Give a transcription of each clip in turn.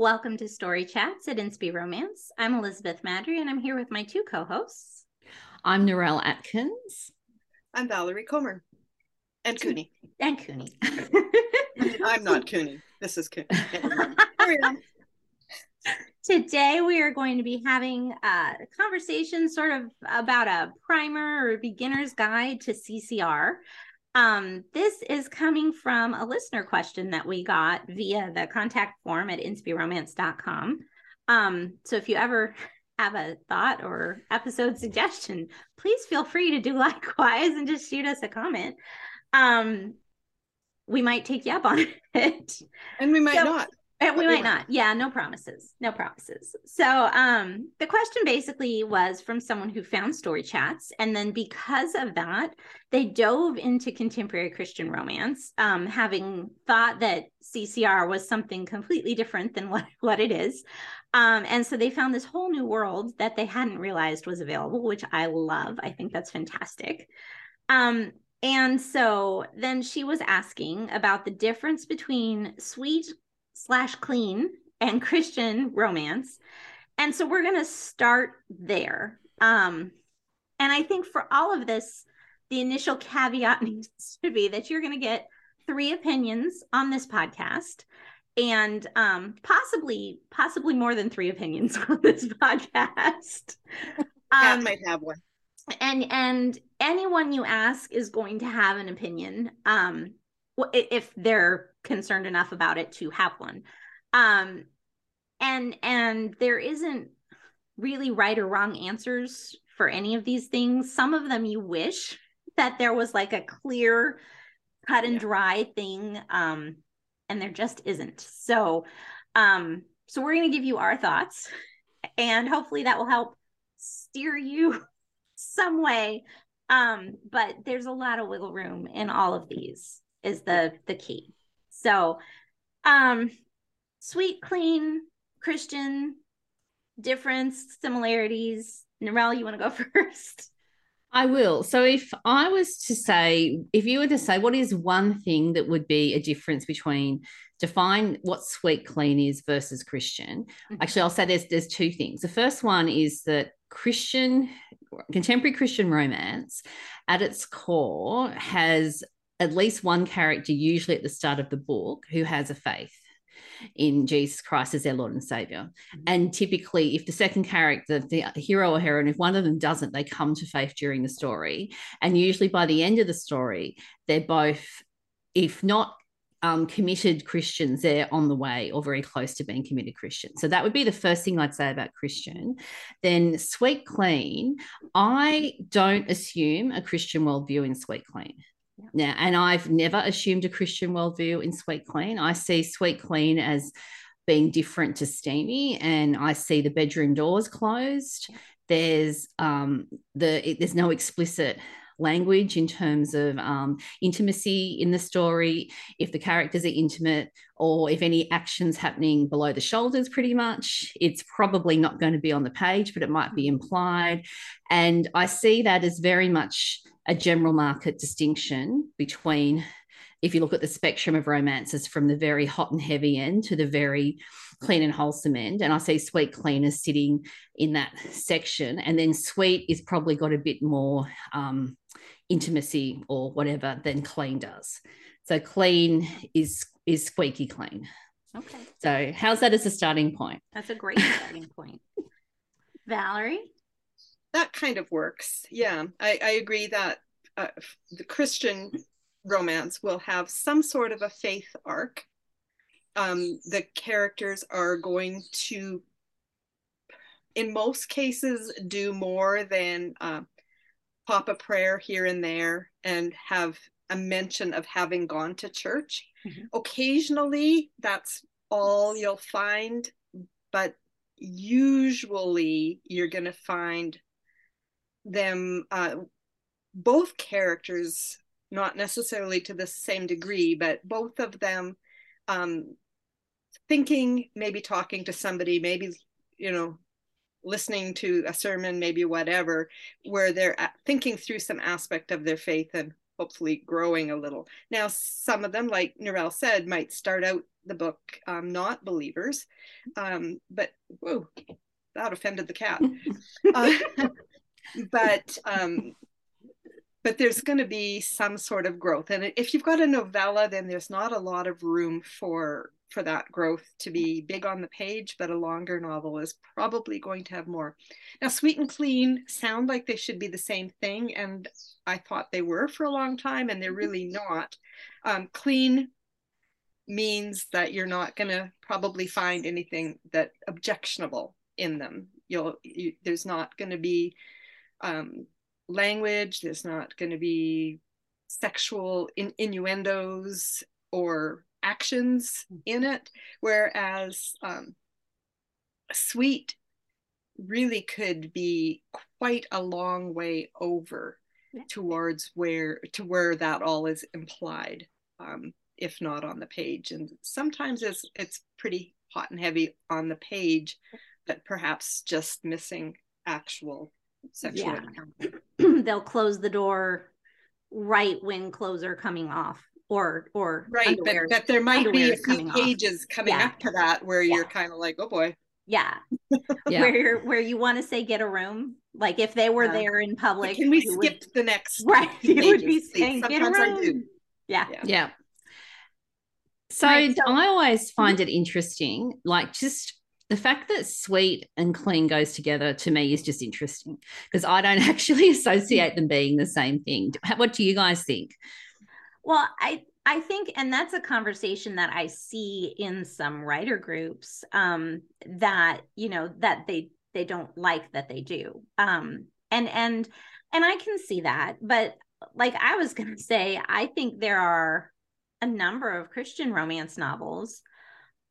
Welcome to Story Chats at Inspy Romance. I'm Elizabeth Maddrey, and I'm here with my two co-hosts. I'm Narelle Atkins. I'm Valerie Comer. And Cooney. And Cooney. I'm not Cooney. This is Cooney. Today, we are going to be having a conversation sort of about a primer or beginner's guide to CCR. Um, this is coming from a listener question that we got via the contact form at inspyromance.com. Um, so if you ever have a thought or episode suggestion, please feel free to do likewise and just shoot us a comment. Um, we might take you up on it. And we might so, not. And we might not. Yeah, no promises. No promises. So um the question basically was from someone who found story chats and then because of that, they dove into contemporary Christian romance, um, having thought that CCR was something completely different than what, what it is. Um, and so they found this whole new world that they hadn't realized was available, which I love. I think that's fantastic. Um, and so then she was asking about the difference between sweet slash clean and Christian romance. And so we're going to start there. Um, and I think for all of this, the initial caveat needs to be that you're going to get three opinions on this podcast and um, possibly possibly more than three opinions on this podcast. Um, might have one. And and anyone you ask is going to have an opinion. Um, if they're concerned enough about it to have one. Um and and there isn't really right or wrong answers for any of these things. Some of them you wish that there was like a clear cut and yeah. dry thing um and there just isn't. So um so we're going to give you our thoughts and hopefully that will help steer you some way. Um but there's a lot of wiggle room in all of these is the the key. So, um, sweet, clean, Christian, difference, similarities. Narelle, you want to go first? I will. So, if I was to say, if you were to say, what is one thing that would be a difference between define what sweet clean is versus Christian? Mm-hmm. Actually, I'll say there's there's two things. The first one is that Christian contemporary Christian romance, at its core, has at least one character, usually at the start of the book, who has a faith in Jesus Christ as their Lord and Savior. Mm-hmm. And typically, if the second character, the hero or heroine, if one of them doesn't, they come to faith during the story. And usually by the end of the story, they're both, if not um, committed Christians, they're on the way or very close to being committed Christians. So that would be the first thing I'd say about Christian. Then Sweet Clean, I don't assume a Christian worldview in Sweet Clean. Now, and I've never assumed a Christian worldview in Sweet Clean. I see Sweet Clean as being different to Steamy, and I see the bedroom doors closed. There's um, the there's no explicit language in terms of um, intimacy in the story. If the characters are intimate, or if any actions happening below the shoulders, pretty much, it's probably not going to be on the page, but it might be implied. And I see that as very much a general market distinction between if you look at the spectrum of romances from the very hot and heavy end to the very clean and wholesome end. And I see sweet clean sitting in that section. And then sweet is probably got a bit more um, intimacy or whatever than clean does. So clean is is squeaky clean. Okay. So how's that as a starting point? That's a great starting point. Valerie? that kind of works. Yeah, I, I agree that uh, the Christian romance will have some sort of a faith arc. Um, the characters are going to, in most cases, do more than uh, pop a prayer here and there and have a mention of having gone to church. Mm-hmm. Occasionally, that's all you'll find, but usually you're going to find them uh, both characters not necessarily to the same degree but both of them um, thinking maybe talking to somebody maybe you know listening to a sermon maybe whatever where they're thinking through some aspect of their faith and hopefully growing a little. Now, some of them, like Narelle said, might start out the book um, not believers, um, but whoa, that offended the cat. uh, but um, but there's going to be some sort of growth, and if you've got a novella, then there's not a lot of room for for that growth to be big on the page, but a longer novel is probably going to have more. Now, sweet and clean sound like they should be the same thing, and I thought they were for a long time, and they're really not. Um, clean means that you're not going to probably find anything that objectionable in them. You'll you, there's not going to be um, language. There's not going to be sexual in, innuendos or actions in it, whereas um, sweet really could be quite a long way over towards where to where that all is implied um, if not on the page. And sometimes it's it's pretty hot and heavy on the page but perhaps just missing actual sexual yeah. they'll close the door right when clothes are coming off or or right but, but there might be a few pages off. coming yeah. up to that where yeah. you're kind of like oh boy yeah, yeah. where you're where you want to say get a room like if they were there in public can we skip would, the next right you would be saying get a room yeah yeah so, right, so I always find mm-hmm. it interesting, like just the fact that sweet and clean goes together to me is just interesting because I don't actually associate them being the same thing. What do you guys think? Well, I I think, and that's a conversation that I see in some writer groups um, that you know that they they don't like that they do, um, and and and I can see that. But like I was going to say, I think there are a number of Christian romance novels.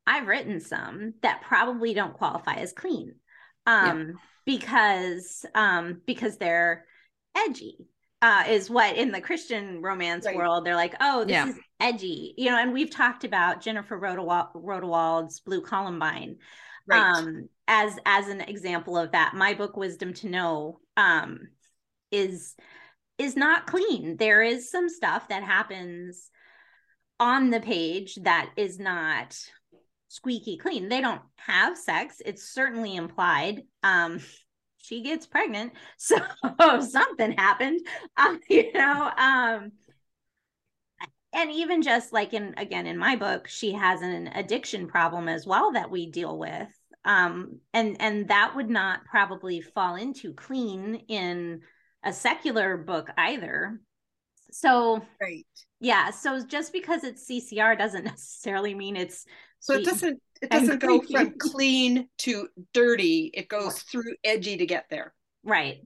I've written some that probably don't qualify as clean, um, yeah. because um, because they're edgy uh, is what in the Christian romance right. world they're like, oh, this yeah. is edgy, you know. And we've talked about Jennifer Rodewald's Blue Columbine right. um, as as an example of that. My book, Wisdom to Know, um, is is not clean. There is some stuff that happens on the page that is not squeaky clean. They don't have sex. It's certainly implied. Um, she gets pregnant. So something happened um, you know um and even just like in again in my book she has an addiction problem as well that we deal with um and and that would not probably fall into clean in a secular book either. So right. yeah so just because it's ccr doesn't necessarily mean it's so it doesn't it doesn't go from clean to dirty. It goes through edgy to get there. Right.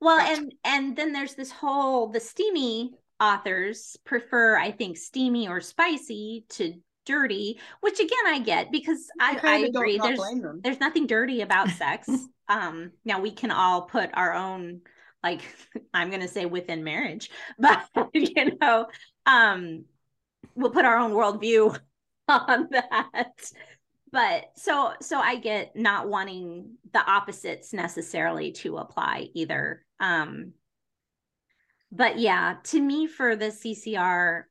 Well, and and then there's this whole the steamy authors prefer, I think, steamy or spicy to dirty, which again I get because I, I, I agree. There's there's nothing dirty about sex. um, now we can all put our own like I'm gonna say within marriage, but you know, um, we'll put our own worldview on that but so so i get not wanting the opposites necessarily to apply either um but yeah to me for the ccr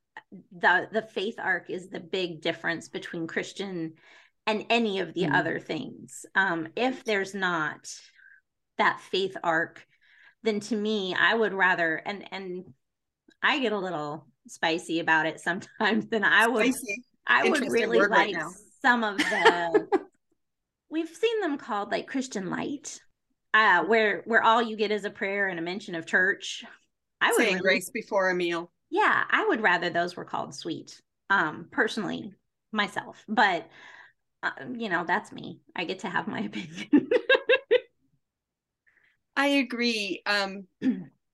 the the faith arc is the big difference between christian and any of the mm. other things um if there's not that faith arc then to me i would rather and and i get a little spicy about it sometimes than i would spicy. I would really like right some of the we've seen them called like Christian light, uh, where where all you get is a prayer and a mention of church. I would saying really, grace before a meal. Yeah, I would rather those were called sweet. Um, personally, myself, but uh, you know that's me. I get to have my opinion. I agree. Um,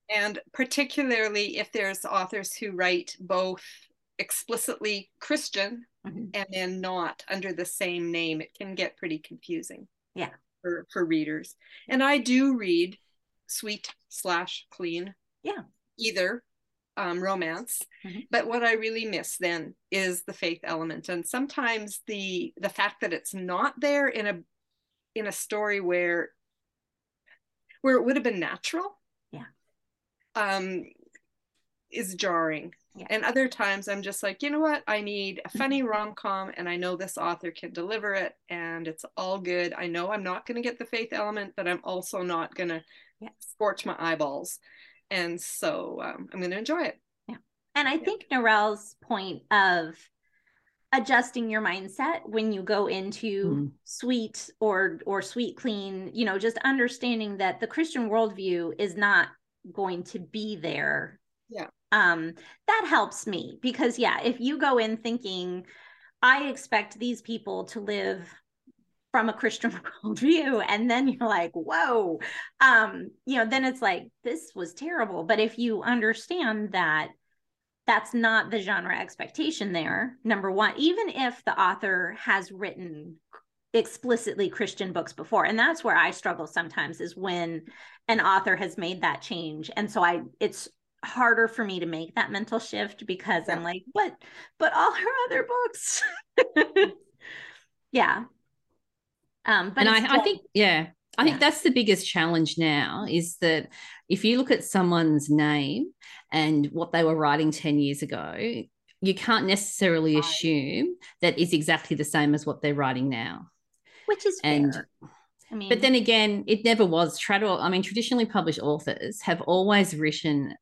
and particularly if there's authors who write both explicitly Christian mm-hmm. and then not under the same name, it can get pretty confusing. Yeah. For, for readers. And I do read sweet slash clean. Yeah. Either um, romance. Mm-hmm. But what I really miss then is the faith element. And sometimes the the fact that it's not there in a in a story where where it would have been natural. Yeah. Um is jarring. Yeah. And other times I'm just like, you know what? I need a funny mm-hmm. rom com, and I know this author can deliver it, and it's all good. I know I'm not going to get the faith element, but I'm also not going to yeah. scorch my eyeballs. And so um, I'm going to enjoy it. Yeah. And I yeah. think Narelle's point of adjusting your mindset when you go into mm. sweet or or sweet clean you know just understanding that the christian worldview is not going to be there yeah um that helps me because yeah if you go in thinking i expect these people to live from a christian worldview and then you're like whoa. Um you know then it's like this was terrible. But if you understand that that's not the genre expectation there number one even if the author has written explicitly christian books before and that's where i struggle sometimes is when an author has made that change. And so i it's harder for me to make that mental shift because yeah. i'm like but but all her other books yeah um but and I, I think yeah I think that's the biggest challenge now is that if you look at someone's name and what they were writing 10 years ago, you can't necessarily assume that is exactly the same as what they're writing now. Which is and, fair. I mean, but then again, it never was. Trad- I mean, traditionally published authors have always written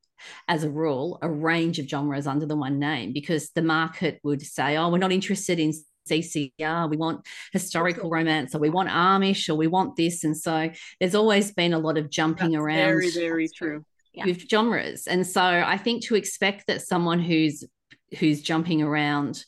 as a rule, a range of genres under the one name because the market would say, oh, we're not interested in CCR, we want historical romance, or we want Amish, or we want this. And so there's always been a lot of jumping That's around. Very, very true. With yeah. genres. And so I think to expect that someone who's who's jumping around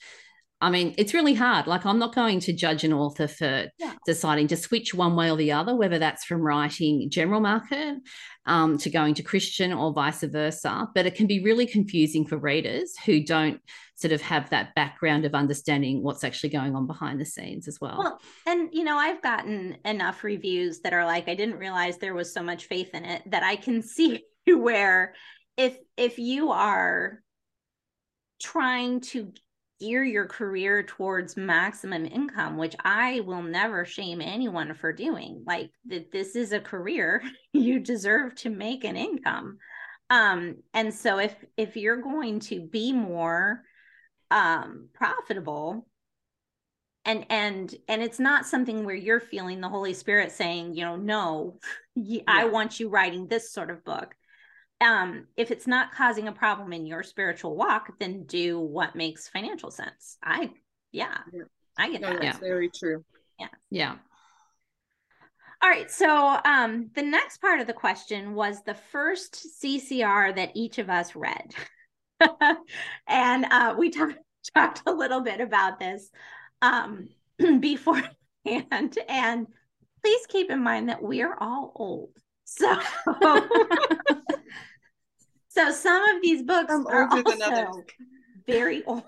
I mean, it's really hard. Like, I'm not going to judge an author for yeah. deciding to switch one way or the other, whether that's from writing general market um, to going to Christian or vice versa. But it can be really confusing for readers who don't sort of have that background of understanding what's actually going on behind the scenes as well. Well, and you know, I've gotten enough reviews that are like, I didn't realize there was so much faith in it that I can see where if if you are trying to gear your career towards maximum income, which I will never shame anyone for doing. Like that this is a career, you deserve to make an income. Um, and so if if you're going to be more um profitable and and and it's not something where you're feeling the holy spirit saying you know no yeah. i want you writing this sort of book um, if it's not causing a problem in your spiritual walk, then do what makes financial sense. I, yeah, yeah. I get no, that. That's yeah. very true. Yeah. Yeah. All right. So um, the next part of the question was the first CCR that each of us read. and uh, we talked talked a little bit about this um, beforehand. And please keep in mind that we're all old. So So some of these books I'm are also very old.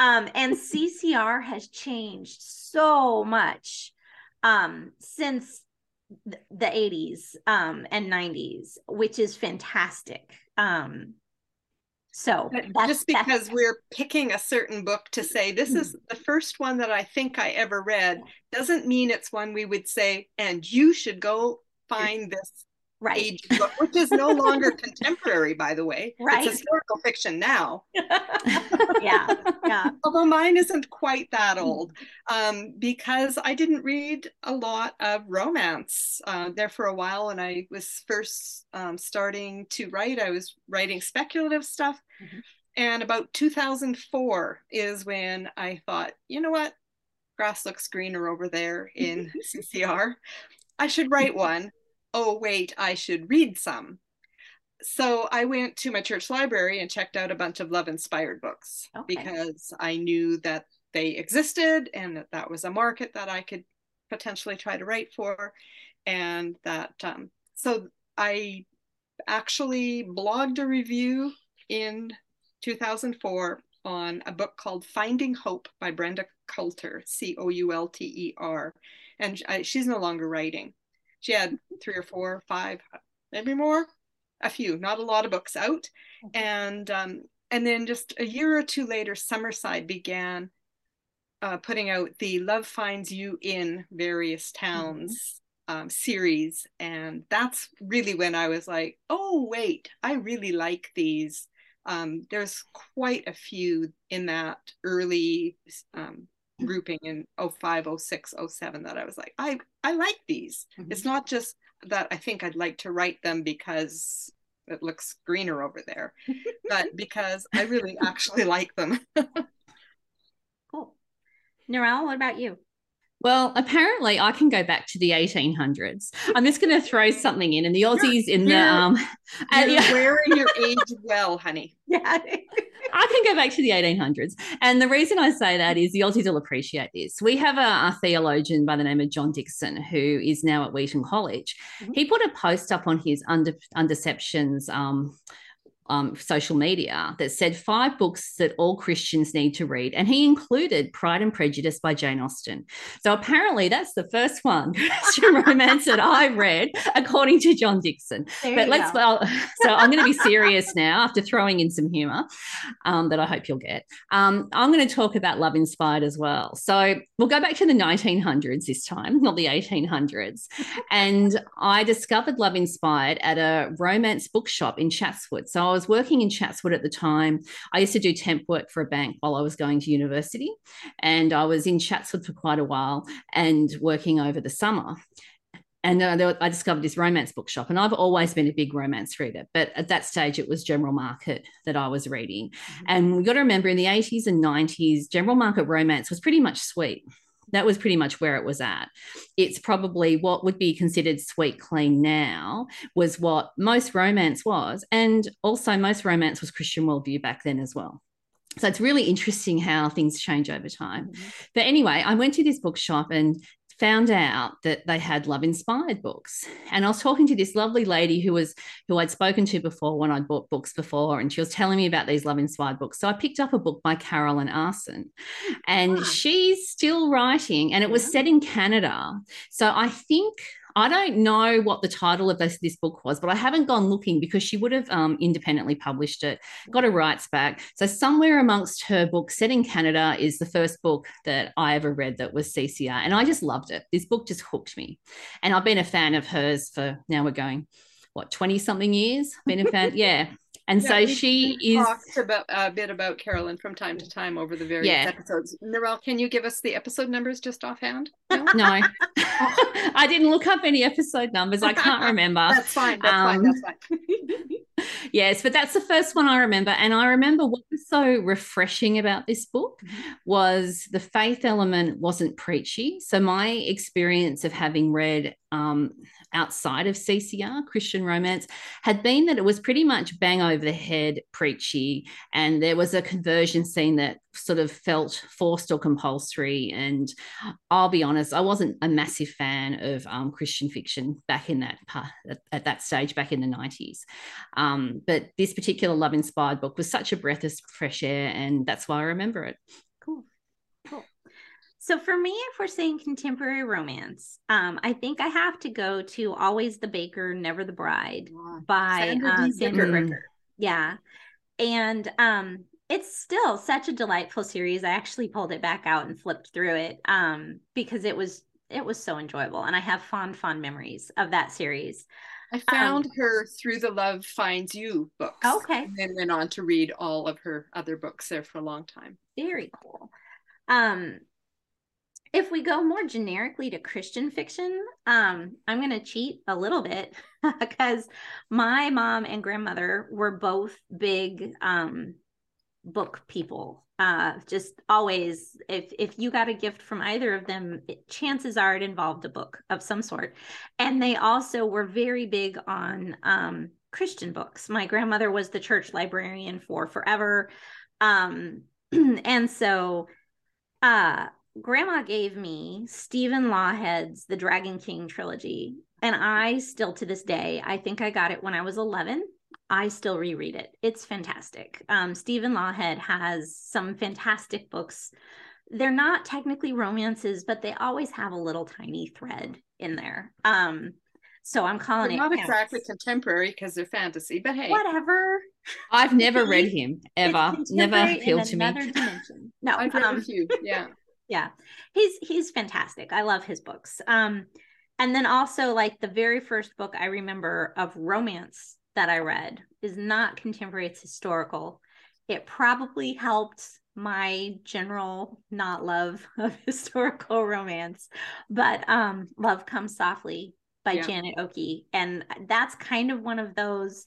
um, and CCR has changed so much um, since the 80s um, and 90s, which is fantastic. Um, so just because we're picking a certain book to say this is the first one that I think I ever read doesn't mean it's one we would say, and you should go find this right. age book, which is no longer contemporary, by the way. Right. It's historical fiction now. yeah. Yeah. Although mine isn't quite that old, um, because I didn't read a lot of romance uh, there for a while. When I was first um, starting to write, I was writing speculative stuff. Mm-hmm. And about 2004 is when I thought, you know what? Grass looks greener over there in CCR. I should write one oh, wait, I should read some. So I went to my church library and checked out a bunch of love inspired books okay. because I knew that they existed and that that was a market that I could potentially try to write for. And that, um, so I actually blogged a review in 2004 on a book called Finding Hope by Brenda Coulter, C O U L T E R. And I, she's no longer writing she had three or four, five, maybe more, a few, not a lot of books out. And um, and then just a year or two later, Summerside began uh, putting out the Love Finds You in various towns um, series. And that's really when I was like, oh, wait, I really like these. Um, there's quite a few in that early um, grouping in 05, 06, 07 that I was like, I, I like these. Mm-hmm. It's not just that I think I'd like to write them because it looks greener over there, but because I really actually like them. cool. Narelle, what about you? Well, apparently I can go back to the 1800s. I'm just going to throw something in, and the Aussies in the um, and, yeah. wearing your age well, honey. Yeah, I can go back to the 1800s, and the reason I say that is the Aussies will appreciate this. We have a, a theologian by the name of John Dixon who is now at Wheaton College. Mm-hmm. He put a post up on his under Undeceptions. Um, um, social media that said five books that all Christians need to read. And he included Pride and Prejudice by Jane Austen. So apparently that's the first one Christian romance that I read, according to John Dixon. There but let's, well, so I'm going to be serious now after throwing in some humor um, that I hope you'll get. Um, I'm going to talk about Love Inspired as well. So we'll go back to the 1900s this time, not the 1800s. and I discovered Love Inspired at a romance bookshop in Chatswood. So I was working in Chatswood at the time. I used to do temp work for a bank while I was going to university. And I was in Chatswood for quite a while and working over the summer. And uh, I discovered this romance bookshop, and I've always been a big romance reader. But at that stage, it was general market that I was reading. Mm-hmm. And we got to remember in the 80s and 90s, general market romance was pretty much sweet that was pretty much where it was at. It's probably what would be considered sweet clean now was what most romance was. And also, most romance was Christian worldview back then as well. So it's really interesting how things change over time. Mm-hmm. But anyway, I went to this bookshop and found out that they had love inspired books. And i was talking to this lovely lady who was who i'd spoken to before when i'd bought books before and she was telling me about these love inspired books. So i picked up a book by carolyne aarsen. And wow. she's still writing and it was set in canada. So i think I don't know what the title of this, this book was, but I haven't gone looking because she would have um, independently published it, got her rights back. So, somewhere amongst her books, set in Canada, is the first book that I ever read that was CCR. And I just loved it. This book just hooked me. And I've been a fan of hers for now we're going, what, 20 something years? Been a fan. Yeah. And yeah, so she is talked about a bit about Carolyne from time to time over the various yeah. episodes. Narelle, can you give us the episode numbers just offhand? No, no. I didn't look up any episode numbers. I can't remember. that's fine. That's um, fine. That's fine. Yes, but that's the first one I remember. And I remember what was so refreshing about this book mm-hmm. was the faith element wasn't preachy. So my experience of having read um, outside of CCR, Christian romance, had been that it was pretty much bang over the head preachy. And there was a conversion scene that sort of felt forced or compulsory. And I'll be honest, I wasn't a massive fan of um, Christian fiction back in that part, at, at, that stage, back in the 90s. Um, but this particular love inspired book was such a breath of fresh air. And that's why I remember it. Cool. Cool. So for me, if we're saying contemporary romance, um, I think I have to go to Always the Baker, Never the Bride yeah. by Sandra, uh, Sandra Bricker. Yeah. And um, it's still such a delightful series. I actually pulled it back out and flipped through it um, because it was it was so enjoyable. And I have fond, fond memories of that series. I found um, her through the Love Finds You books. Okay. And then went on to read all of her other books there for a long time. Very cool. Um, if we go more generically to Christian fiction, um, I'm going to cheat a little bit because my mom and grandmother were both big um, book people. Uh, just always, if if you got a gift from either of them, it, chances are it involved a book of some sort. And they also were very big on um, Christian books. My grandmother was the church librarian for forever, um, and so uh grandma gave me Stephen Lawhead's The Dragon King trilogy. And I still to this day, I think I got it when I was 11. I still reread it. It's fantastic. Um, Stephen Lawhead has some fantastic books. They're not technically romances, but they always have a little tiny thread in there. Um, so I'm calling they're it not exactly contemporary because they're fantasy, but hey, whatever. I've never read him ever. Never appealed to me. Dimension. No, I've read um, a few. Yeah yeah he's he's fantastic i love his books um and then also like the very first book I remember of romance that I read is not contemporary, it's historical. It probably helped my general not love of historical romance, but um Love Comes Softly by yeah. Janet Okie. And that's kind of one of those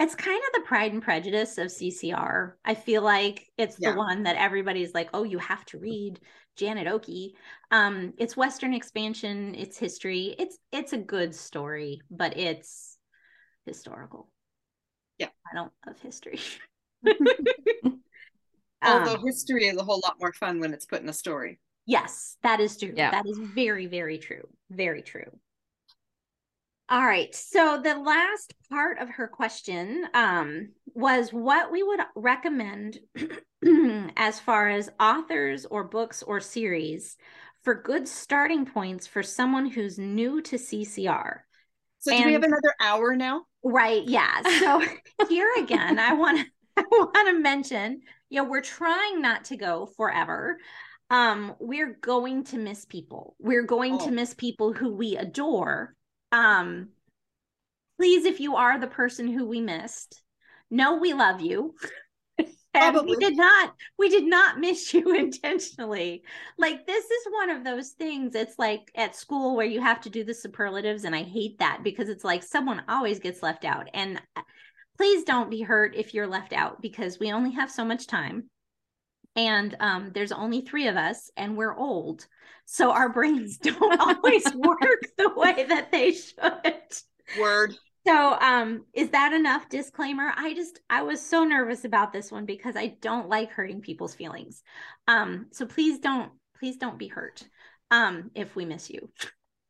it's kind of the pride and prejudice of CCR. I feel like it's yeah. the one that everybody's like, oh, you have to read Janet Okie. Um, it's Western expansion, it's history. It's it's a good story, but it's historical. Yeah. I don't love history. Although um, history is a whole lot more fun when it's put in a story. Yes, that is true. Yeah. That is very, very true. Very true. All right. So the last part of her question um, was what we would recommend as far as authors or books or series for good starting points for someone who's new to CCR. So and, do we have another hour now? Right. Yeah. So here again, I want to I want to mention, you know, we're trying not to go forever. Um, we're going to miss people. We're going oh. to miss people who we adore. Um, please, if you are the person who we missed, know we love you. Probably. we did not we did not miss you intentionally. Like this is one of those things it's like at school where you have to do the superlatives and i hate that because it's like someone always gets left out. And uh, please don't be hurt if you're left out because we only have so much time. And um, there's only three of us and we're old. So our brains don't always work the way that they should. Word so um is that enough disclaimer i just i was so nervous about this one because i don't like hurting people's feelings um so please don't please don't be hurt um if we miss you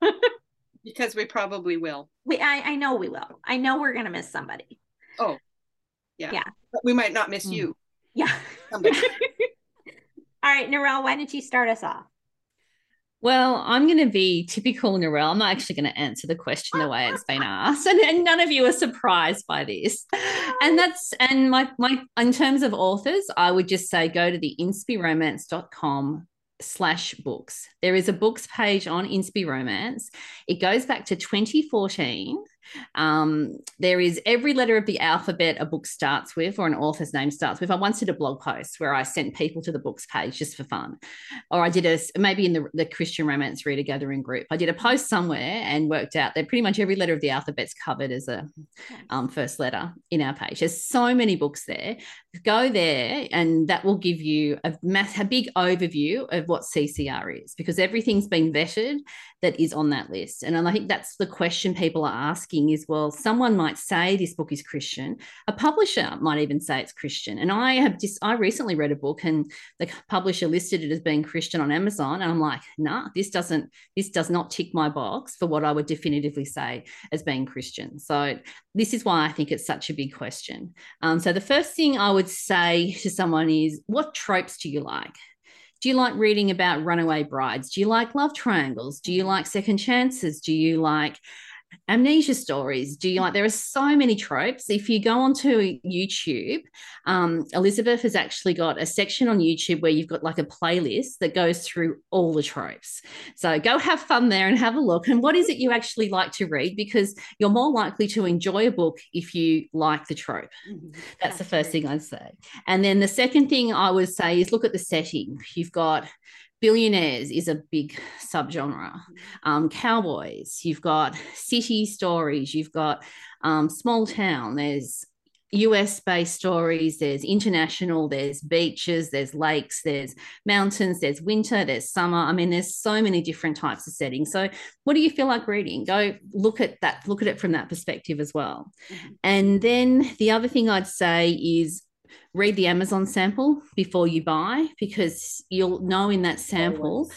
because we probably will we i, I know we will i know we're gonna miss somebody Oh, yeah. Yeah. But we might not miss mm. you. Yeah. All right, Narelle, why don't you start us off? Well, I'm going to be typical Narelle. I'm not actually going to answer the question the way it's been asked, and, and, none of you are surprised by this. And that's and my my in terms of authors, I would just say go to the inspyromance.com slash books. There is a books page on Inspy Romance. It goes back to 2014 um, there is every letter of the alphabet a book starts with, or an author's name starts with. I once did a blog post where I sent people to the books page just for fun, or I did a maybe in the, the Christian Romance Reader Gathering group. I did a post somewhere and worked out that pretty much every letter of the alphabet's covered as a um, first letter in our page. There's so many books there. Go there, and that will give you a mass, a big overview of what CCR is, because everything's been vetted that is on that list. And I think that's the question people are asking is well, someone might say this book is Christian. A publisher might even say it's Christian. And I have just, I recently read a book and the publisher listed it as being Christian on Amazon. And I'm like, nah, this doesn't, this does not tick my box for what I would definitively say as being Christian. So this is why I think it's such a big question. Um, so the first thing I would say to someone is, what tropes do you like? Do you like reading about runaway brides? Do you like love triangles? Do you like second chances? Do you like amnesia stories. Do you like there are so many tropes. If you go onto youtube um, elizabeth has actually got a section on youtube where you've got like a playlist that goes through all the tropes. So go have fun there and have a look. And what is it you actually like to read? Because you're more likely to enjoy a book if you like the trope. Mm-hmm. that's, that's, the first great. thing i'd say. And then the second thing i would say is look at the setting. You've got billionaires is a big subgenre. Um, cowboys, you've got city stories, you've got um, small town. There's US based stories, there's international, there's beaches, there's lakes, there's mountains, there's winter, there's summer. I mean, there's so many different types of settings. So, what do you feel like reading? Go look at that, look at it from that perspective as well. Mm-hmm. And then the other thing I'd say is read the Amazon sample before you buy because you'll know in that sample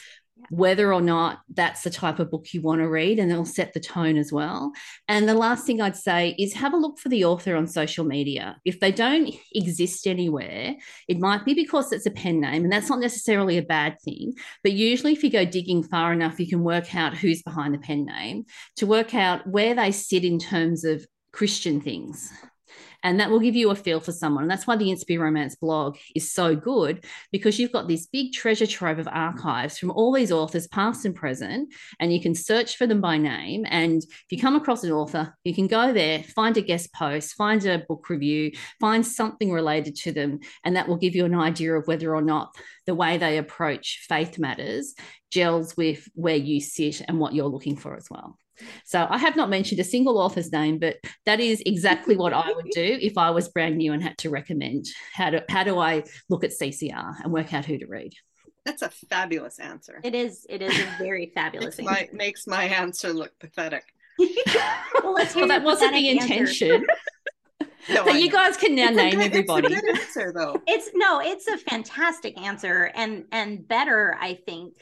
whether or not that's the type of book you want to read and it'll set the tone as well. And the last thing I'd say is have a look for the author on social media. If they don't exist anywhere, it might be because it's a pen name and that's not necessarily a bad thing. But usually, if you go digging far enough, you can work out who's behind the pen name to work out where they sit in terms of Christian things And that will give you a feel for someone. And that's why the Inspy Romance blog is so good because you've got this big treasure trove of archives from all these authors, past and present, and you can search for them by name. And if you come across an author, you can go there, find a guest post, find a book review, find something related to them, and that will give you an idea of whether or not the way they approach faith matters gels with where you sit and what you're looking for as well. So I have not mentioned a single author's name, but that is exactly what I would do if I was brand new and had to recommend how do how do I look at CCR and work out who to read. That's a fabulous answer. It is. It is a very fabulous makes, my, makes my answer look pathetic. well, well that wasn't the intention. no, so you guys can now name good, everybody. It's a good answer, though. It's no, it's a fantastic answer, and and better, I think,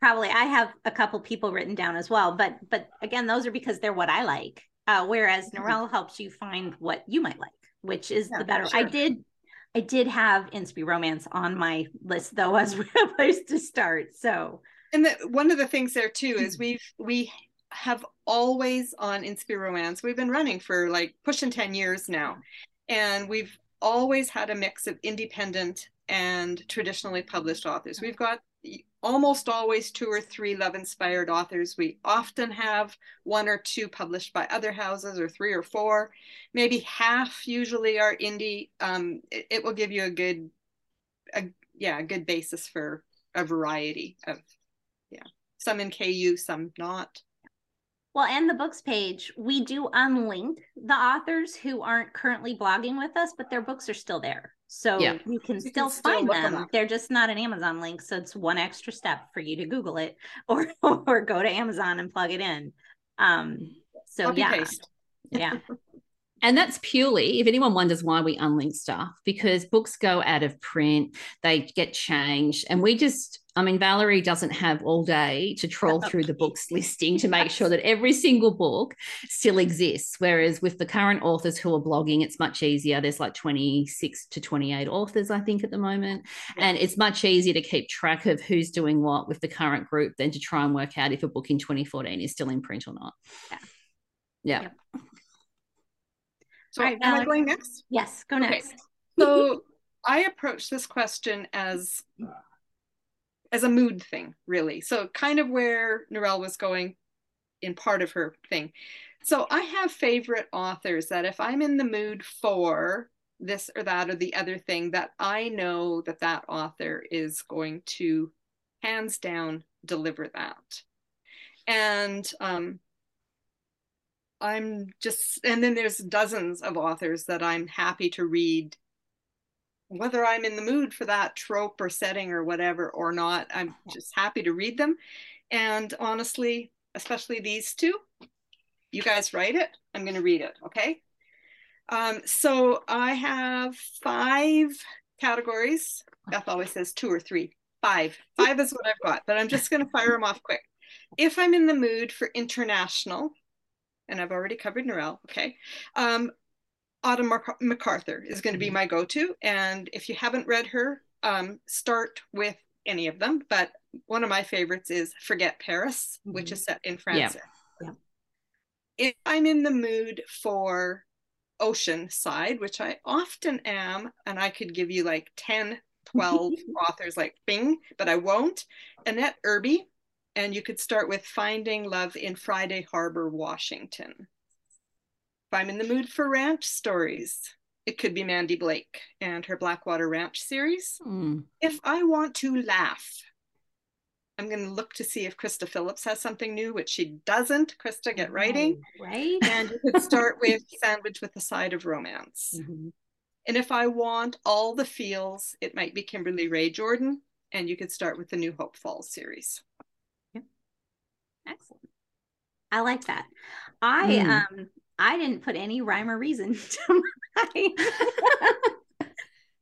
probably i have a couple people written down as well but but again those are because they're what i like uh, whereas mm-hmm. Narelle helps you find what you might like which is yeah, the better sure. i did i did have inspy romance on my list though as a place to start so and the, one of the things there too is mm-hmm. we've we have always on inspy romance we've been running for like pushing 10 years now and we've always had a mix of independent and traditionally published authors we've got almost always two or three love inspired authors. We often have one or two published by other houses or three or four. Maybe half usually are indie. Um, it, it, will give you a good, a, yeah, a good basis for a variety of, yeah, some in KU, some not. Well, and the books page, we do unlink the authors who aren't currently blogging with us, but their books are still there. So yeah. you can you still can find still them. them They're just not an Amazon link. So it's one extra step for you to Google it or or go to Amazon and plug it in. Um so Copy yeah. Paste. Yeah. And that's purely, if anyone wonders why we unlink stuff, because books go out of print, they get changed. And we just, I mean, Valerie doesn't have all day to troll through the books listing to make sure that every single book still exists. Whereas with the current authors who are blogging, it's much easier. There's like 26 to 28 authors, I think, at the moment. And it's much easier to keep track of who's doing what with the current group than to try and work out if a book in 2014 is still in print or not. Yeah. Yeah. So right, am I going next? Yes, go next. Okay. So I approach this question as as a mood thing, really. So kind of where Narelle was going in part of her thing. So I have favorite authors that if I'm in the mood for this or that or the other thing, that I know that that author is going to hands down deliver that. And um, I'm just, and then there's dozens of authors that I'm happy to read, whether I'm in the mood for that trope or setting or whatever or not. I'm just happy to read them. And honestly, especially these two, you guys write it, I'm going to read it, okay? Um, so I have five categories. Beth always says two or three. Five. Five is what I've got, but I'm just going to fire them off quick. If I'm in the mood for international, and I've already covered Narelle. Okay. Um, Autumn MacArthur is going to be mm-hmm. my go-to, and if you haven't read her, um, start with any of them. But one of my favorites is Forget Paris, mm-hmm. which is set in France. Yeah. yeah. If I'm in the mood for ocean side, which I often am, and I could give you like 10, 12 authors like Bing, but I won't. Annette Irby and you could start with Finding Love in Friday Harbor, Washington. If I'm in the mood for ranch stories, it could be Mandi Blake and her Blackwater Ranch series. Mm. If I want to laugh, I'm going to look to see if Krista Phillips has something new, which she doesn't. Krista, get writing. Oh, right. And you could start with Sandwich with a Side of Romance. Mm-hmm. And if I want all the feels, it might be Kimberly Rae Jordan. And you could start with the New Hope Falls series. Excellent. I like that. I mm. um I didn't put any rhyme or reason to my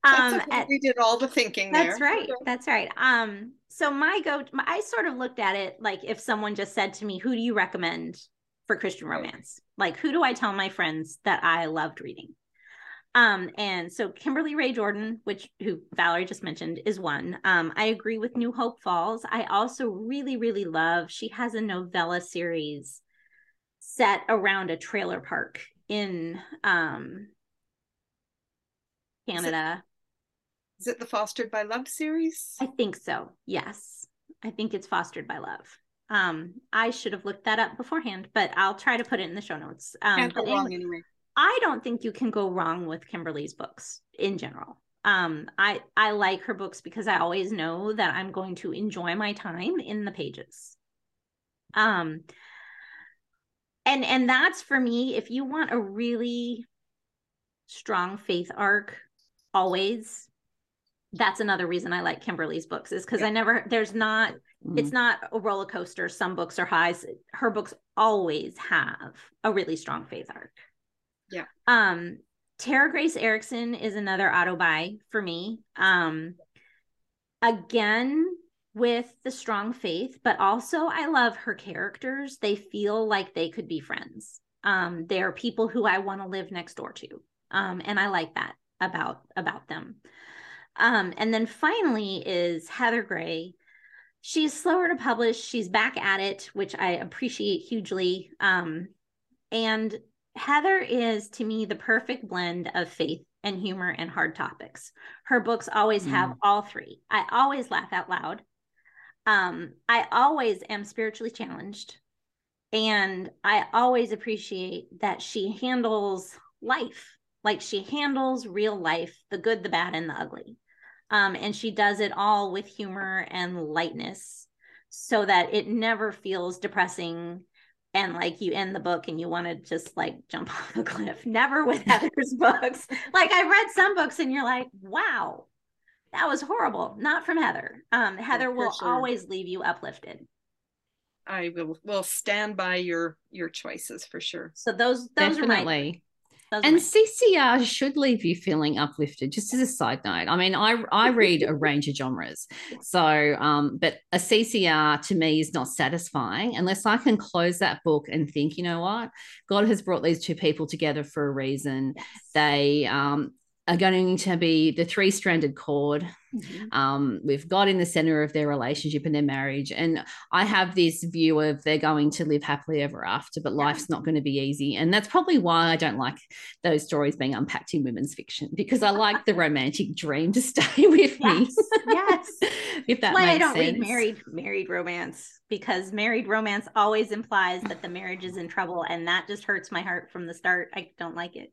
um okay. at, we did all the thinking that's there. right that's right um so my go i sort of looked at it like if someone just said to me who do you recommend for christian romance like who do i tell my friends that i loved reading um, and so Kimberly Rae Jordan, which who Valerie just mentioned, is one. Um, I agree with New Hope Falls. I also really, really love. She has a novella series set around a trailer park in um Canada. Is it the Fostered by Love series? I think so. Yes. I think it's Fostered by Love. Um, I should have looked that up beforehand, but I'll try to put it in the show notes. Um, Can't go wrong anyway. I don't think you can go wrong with Kimberly's books in general. Um, I I like her books because I always know that I'm going to enjoy my time in the pages. Um, and and that's for me. If you want a really strong faith arc, always, that's another reason I like Kimberly's books is because I never there's not it's Mm. not a roller coaster. Some books are highs. Her books always have a really strong faith arc. Yeah. Um, Tara Grace Ericson is another auto buy for me. Um, again with the strong faith, but also I love her characters. They feel like they could be friends. Um, they are people who I want to live next door to. Um, and I like that about about them. Um, and then finally is Heather Gray. She's slower to publish. She's back at it, which I appreciate hugely. Um, and Heather is to me the perfect blend of faith and humor and hard topics. Her books always have all three. I always laugh out loud. Um, I always am spiritually challenged. And I always appreciate that she handles life like she handles real life, the good, the bad, and the ugly. Um, and she does it all with humor and lightness so that it never feels depressing and like you end the book and you want to just like jump off a cliff. Never with Heather's books. Like I've read some books and you're like, wow, that was horrible. Not from Heather. Um, Heather will sure. always leave you uplifted. I will will stand by your your choices for sure. So those those are my And CCR should leave you feeling uplifted. Just as a side note, I mean, I I read a range of genres, so um, but a CCR to me is not satisfying unless I can close that book and think, you know what, God has brought these two people together for a reason. Yes. They um, are going to be the three stranded cord Mhm. um, with God in the center of their relationship and their marriage. And I have this view of they're going to live happily ever after, but Yeah. life's not going to be easy. And that's probably why I don't like those stories being unpacked in women's fiction because I like the romantic dream to stay with me. Yes, yes. if that why I don't read married married romance because married romance always implies that the marriage is in trouble, and that just hurts my heart from the start. I don't like it.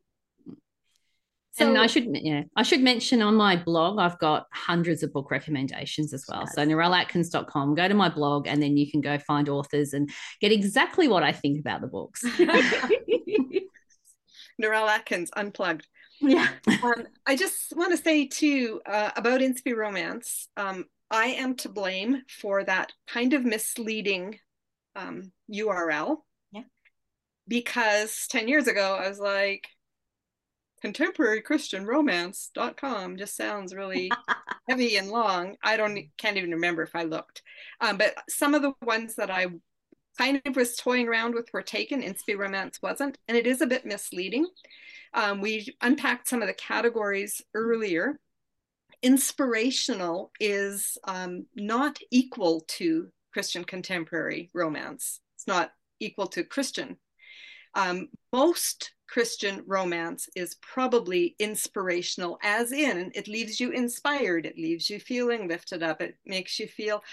And I should yeah, I should mention on my blog, I've got hundreds of book recommendations as well. So Yes. narelleatkins.com, go to my blog and then you can go find authors and get exactly what I think about the books. Narelle Atkins unplugged. yeah, Um, I just want to say too uh, about Inspy Romance. Um, I am to blame for that kind of misleading um, URL. Yeah. Because 10 years ago, I was like, contemporary Christian romance.com just sounds really heavy and long. I don't can't even remember if I looked. Um, but some of the ones that I kind of was toying around with were taken. Inspy Romance wasn't, and it is a bit misleading. Um, we unpacked some of the categories earlier. Inspirational is um, not equal to Christian contemporary romance. It's not equal to Christian. Um, most Christian romance is probably inspirational, as in it leaves you inspired, it leaves you feeling lifted up, it makes you feel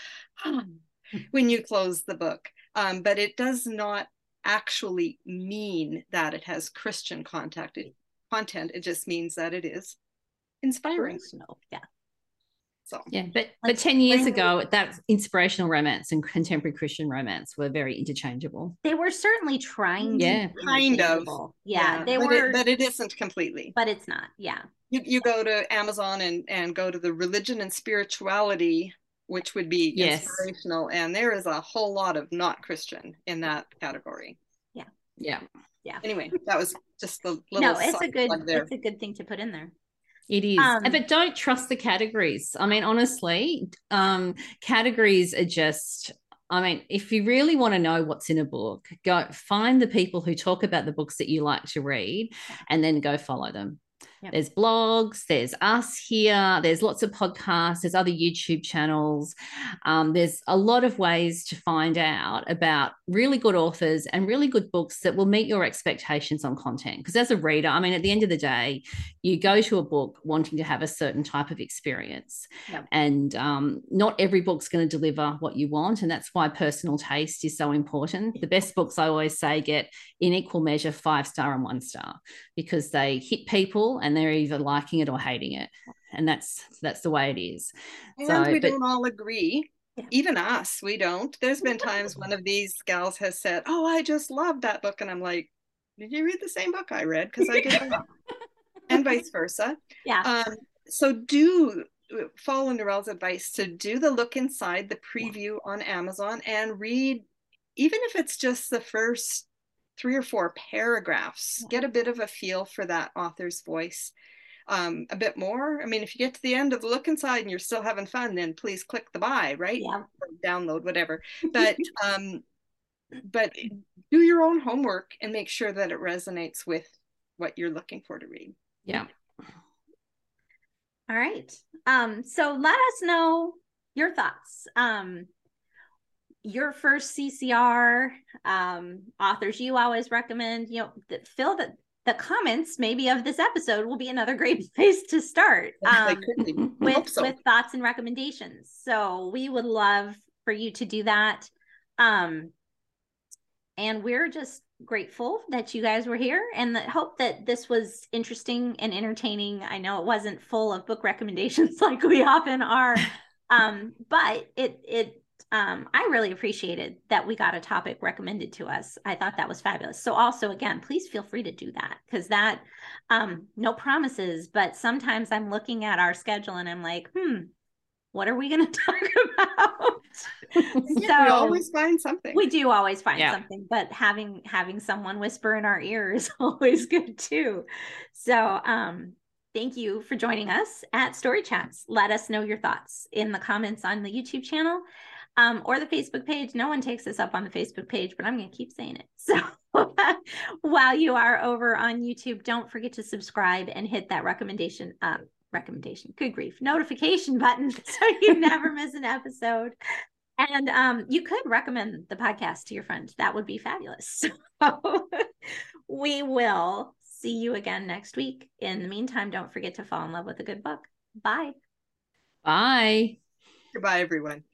"Ah," when you close the book. Um, but it does not actually mean that it has Christian contact, content. It just means that it is inspiring. Personal. yeah. So Yeah, but Like but 10 years spring- ago, that inspirational romance and contemporary Christian romance were very interchangeable. They were certainly trying. to Yeah. be Kind of. interchangeable. Yeah, they but were, it, but it isn't completely. but it's not. Yeah. You, you go to Amazon and, and go to the religion and spirituality, which would be Yes. inspirational, and there is a whole lot of not Christian in that category. Yeah, yeah, yeah. Anyway, that was just the little No, it's a good. there. It's a good thing to put in there. It is. Um, but don't trust the categories. I mean, honestly, um, categories are just. I mean, if you really want to know what's in a book, go find the people who talk about the books that you like to read, and then go follow them. Yep. There's blogs, there's us here, there's lots of podcasts, there's other YouTube channels. Um, there's a lot of ways to find out about really good authors and really good books that will meet your expectations on content. Because as a reader, I mean, at the end of the day, you go to a book wanting to have a certain type of experience. Yep. And um, not every book's going to deliver what you want. And that's why personal taste is so important. The best books, I always say, get in equal measure five star and one star because they hit people and they're either liking it or hating it. And that's that's the way it is. And so, we but, don't all agree. Even us we don't. There's been times one of these gals has said oh i just love that book. And i'm like did you read the same book i read? Because i did and vice versa. Yeah. Um, so do follow Narelle's advice to do the look inside the preview on Amazon and read, even if it's just the first three or four paragraphs, get a bit of a feel for that author's voice. Um, a bit more. I mean, if you get to the end of the look inside and you're still having fun, then please click the buy, right? Yeah. Or download, whatever. But um, but do your own homework and make sure that it resonates with what you're looking for to read. Yeah. All right. Um, so let us know your thoughts. Um, your first CCR um, authors you always recommend, you know, that fill the, the comments maybe of this episode will be another great place to start um, with, so. with thoughts and recommendations. So we would love for you to do that. Um, and we're just grateful that you guys were here and that hope that this was interesting and entertaining. I know it wasn't full of book recommendations like we often are. Um, but it it um, I really appreciated that we got a topic recommended to us. I thought that was fabulous. So also again, please feel free to do that because that um, no promises, but sometimes I'm looking at our schedule and I'm like, hmm, what are we going to talk about? yeah, so we always find something. We do always find yeah. something, but having having someone whisper in our ear is always good too. So um thank you for joining us at Story Chats. Let us know your thoughts in the comments on the YouTube channel um, or the Facebook page. No one takes this up on the Facebook page, but I'm going to keep saying it. So while you are over on YouTube, don't forget to subscribe and hit that recommendation. Uh, recommendation, good grief, notification button so you never miss an episode. And um, you could recommend the podcast to your friend. That would be fabulous. So we will see you again next week. In the meantime, don't forget to fall in love with a good book. Bye. Bye. Goodbye, everyone.